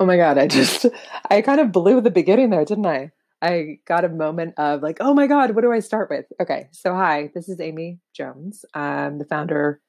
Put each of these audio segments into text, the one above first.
Oh my God. I just, I kind of blew the beginning there, didn't I? I got a moment of like, oh my God, what do I start with? Okay. So, hi, this is Amy Jones. I'm the founder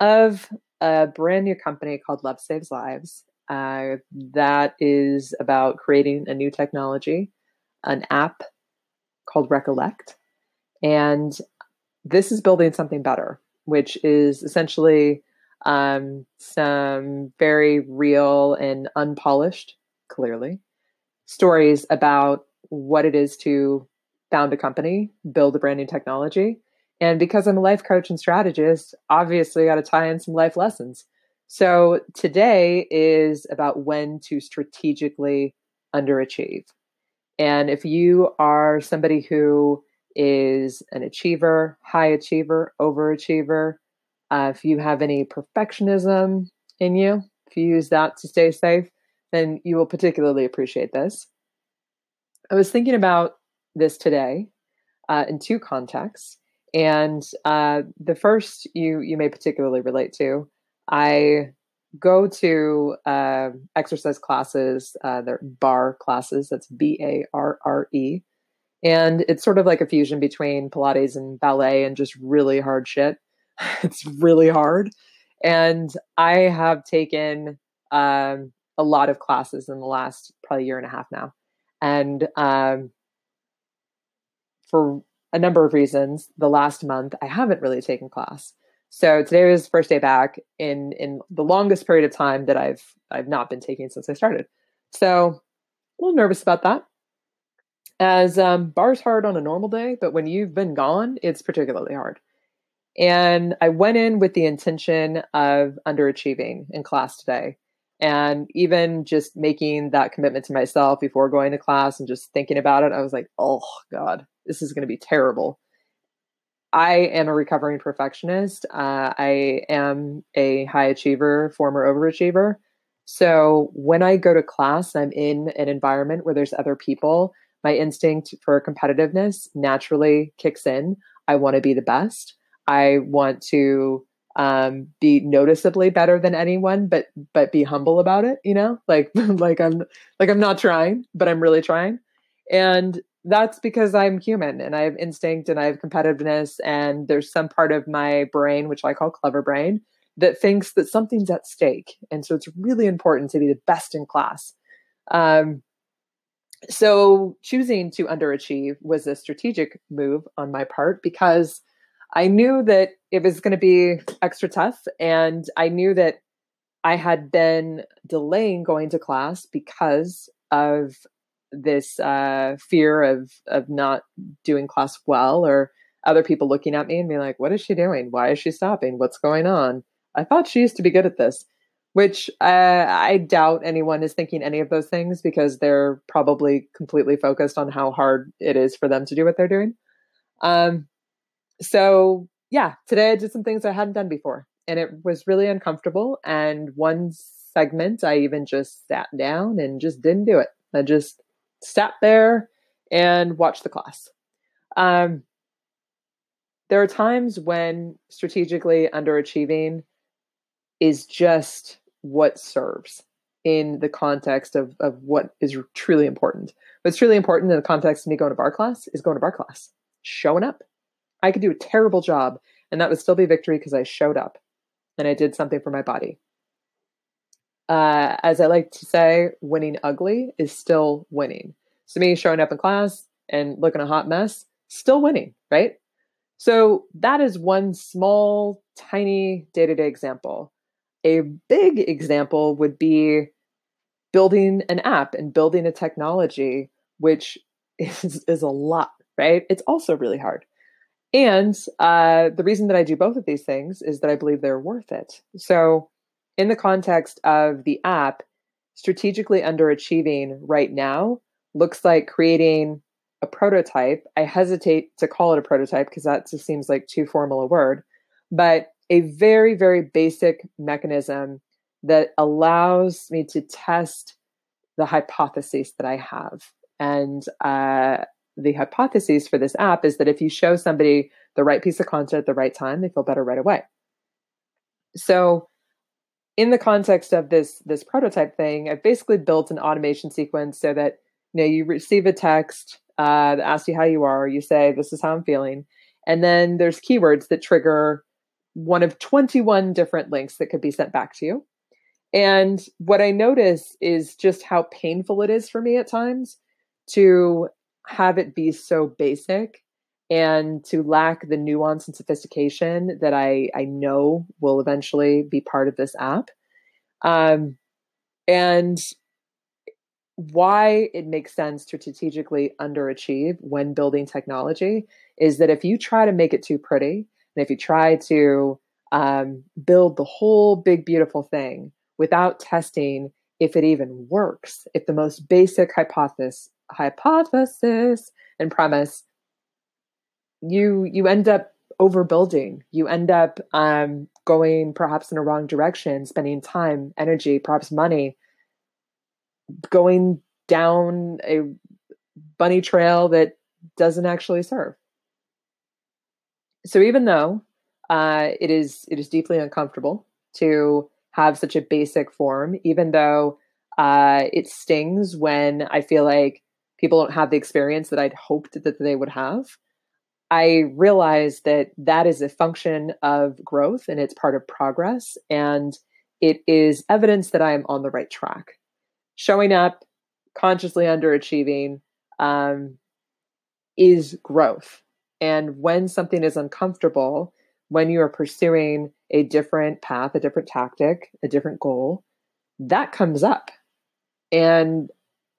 of a brand new company called Love Saves Lives. Uh, that is about creating a new technology, an app called Recollect. And this is building something better, which is essentially um, some very real and unpolished, clearly, stories about what it is to found a company, build a brand new technology. And because I'm a life coach and strategist, obviously got to tie in some life lessons. So today is about when to strategically underachieve. And if you are somebody who is an achiever, high achiever, overachiever, uh, if you have any perfectionism in you, if you use that to stay safe, then you will particularly appreciate this. I was thinking about this today uh, in two contexts, and uh, the first you you may particularly relate to. I go to uh, exercise classes, uh, they're barre classes. That's B A R R E, and it's sort of like a fusion between Pilates and ballet, and just really hard shit. it's really hard. And I have taken um, a lot of classes in the last probably year and a half now. And um, for a number of reasons, the last month I haven't really taken class. So today was first day back in in the longest period of time that I've I've not been taking since I started. So a little nervous about that. As um, barre's hard on a normal day, but when you've been gone, it's particularly hard. And I went in with the intention of underachieving in class today. And even just making that commitment to myself before going to class and just thinking about it, I was like, oh God, this is going to be terrible. I am a recovering perfectionist. Uh, I am a high achiever, former overachiever. So when I go to class, I'm in an environment where there's other people. My instinct for competitiveness naturally kicks in. I want to be the best. I want to um, be noticeably better than anyone, but but be humble about it. You know, like like I'm like I'm not trying, but I'm really trying, and that's because I'm human and I have instinct and I have competitiveness, and there's some part of my brain which I call clever brain that thinks that something's at stake, and so it's really important to be the best in class. Um, so choosing to underachieve was a strategic move on my part because I knew that it was going to be extra tough. And I knew that I had been delaying going to class because of this uh, fear of of not doing class well or other people looking at me and being like, "What is she doing? Why is she stopping? What's going on?" I thought she used to be good at this, which uh, I doubt anyone is thinking any of those things because they're probably completely focused on how hard it is for them to do what they're doing. Um, so yeah, today I did some things I hadn't done before and it was really uncomfortable. And one segment, I even just sat down and just didn't do it. I just sat there and watched the class. Um, there are times when strategically underachieving is just what serves in the context of, of what is truly important. What's truly important in the context of me going to barre class is going to barre class, showing up, I could do a terrible job and that would still be victory because I showed up and I did something for my body. Uh, as I like to say, winning ugly is still winning. So, me showing up in class and looking a hot mess, still winning, right? So, that is one small, tiny day to day example. A big example would be building an app and building a technology, which is, is a lot, right? It's also really hard. And uh, the reason that I do both of these things is that I believe they're worth it. So, in the context of the app, strategically underachieving right now looks like creating a prototype. I hesitate to call it a prototype because that just seems like too formal a word, but a very, very basic mechanism that allows me to test the hypotheses that I have. And uh, the hypotheses for this app is that if you show somebody the right piece of content at the right time, they feel better right away. So in the context of this this prototype thing, I've basically built an automation sequence so that you know you receive a text uh, that asks you how you are. You say, "This is how I'm feeling," and then there's keywords that trigger one of 21 different links that could be sent back to you. And what I notice is just how painful it is for me at times to have it be so basic and to lack the nuance and sophistication that I, I know will eventually be part of this app. Um, and why it makes sense to strategically underachieve when building technology is that if you try to make it too pretty, and if you try to um, build the whole big, beautiful thing without testing if it even works, if the most basic hypothesis, hypothesis and premise, you you end up overbuilding. You end up um, going perhaps in a wrong direction, spending time, energy, perhaps money, going down a bunny trail that doesn't actually serve. So even though uh, it is it is deeply uncomfortable to have such a basic form, even though uh, it stings when I feel like people don't have the experience that I'd hoped that they would have. I realize that that is a function of growth and it's part of progress, and it is evidence that I am on the right track. Showing up, consciously underachieving, um, is growth. And when something is uncomfortable, when you are pursuing a different path, a different tactic, a different goal, that comes up. And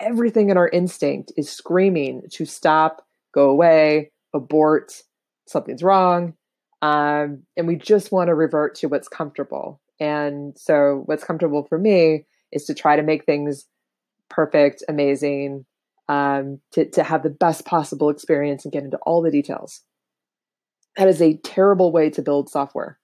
everything in our instinct is screaming to stop, go away, abort, something's wrong. Um, and we just want to revert to what's comfortable. And so, what's comfortable for me is to try to make things perfect, amazing, um, to, to have the best possible experience and get into all the details. That is a terrible way to build software.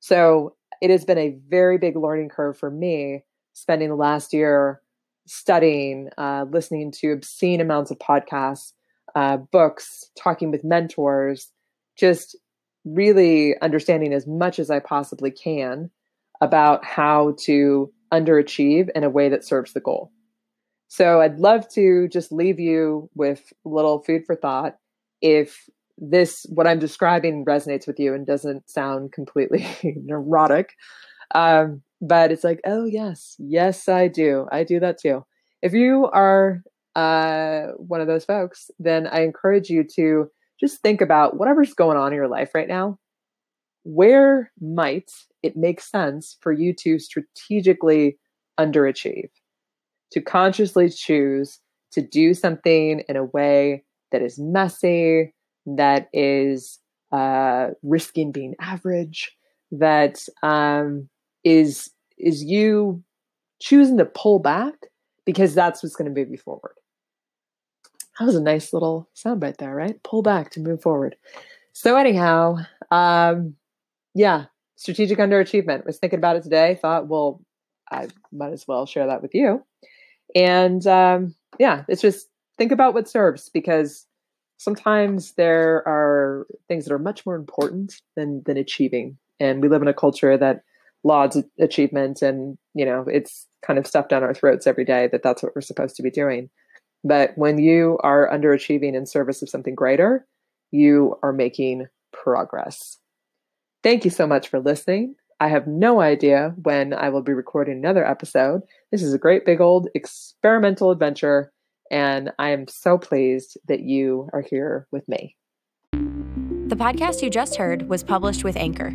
So it has been a very big learning curve for me spending the last year studying, uh, listening to obscene amounts of podcasts, uh, books, talking with mentors, just really understanding as much as I possibly can about how to underachieve in a way that serves the goal. So I'd love to just leave you with a little food for thought. If this, what I'm describing, resonates with you and doesn't sound completely neurotic, um, but it's like, oh, yes, yes, I do. I do that too. If you are uh, one of those folks, then I encourage you to just think about whatever's going on in your life right now. Where might it make sense for you to strategically underachieve? to consciously choose to do something in a way that is messy, that is uh, risking being average, that um, is is you choosing to pull back because that's what's going to move you forward. That was a nice little soundbite there, right? Pull back to move forward. So anyhow, um, yeah, strategic underachievement. Was thinking about it today. Thought, well, I might as well share that with you. And um, yeah, it's just think about what serves because sometimes there are things that are much more important than than achieving. And we live in a culture that lauds achievement and you know it's kind of stuffed down our throats every day that that's what we're supposed to be doing but when you are underachieving in service of something greater you are making progress thank you so much for listening I have no idea when I will be recording another episode. This is a great big old experimental adventure, and I am so pleased that you are here with me. The podcast you just heard was published with Anchor.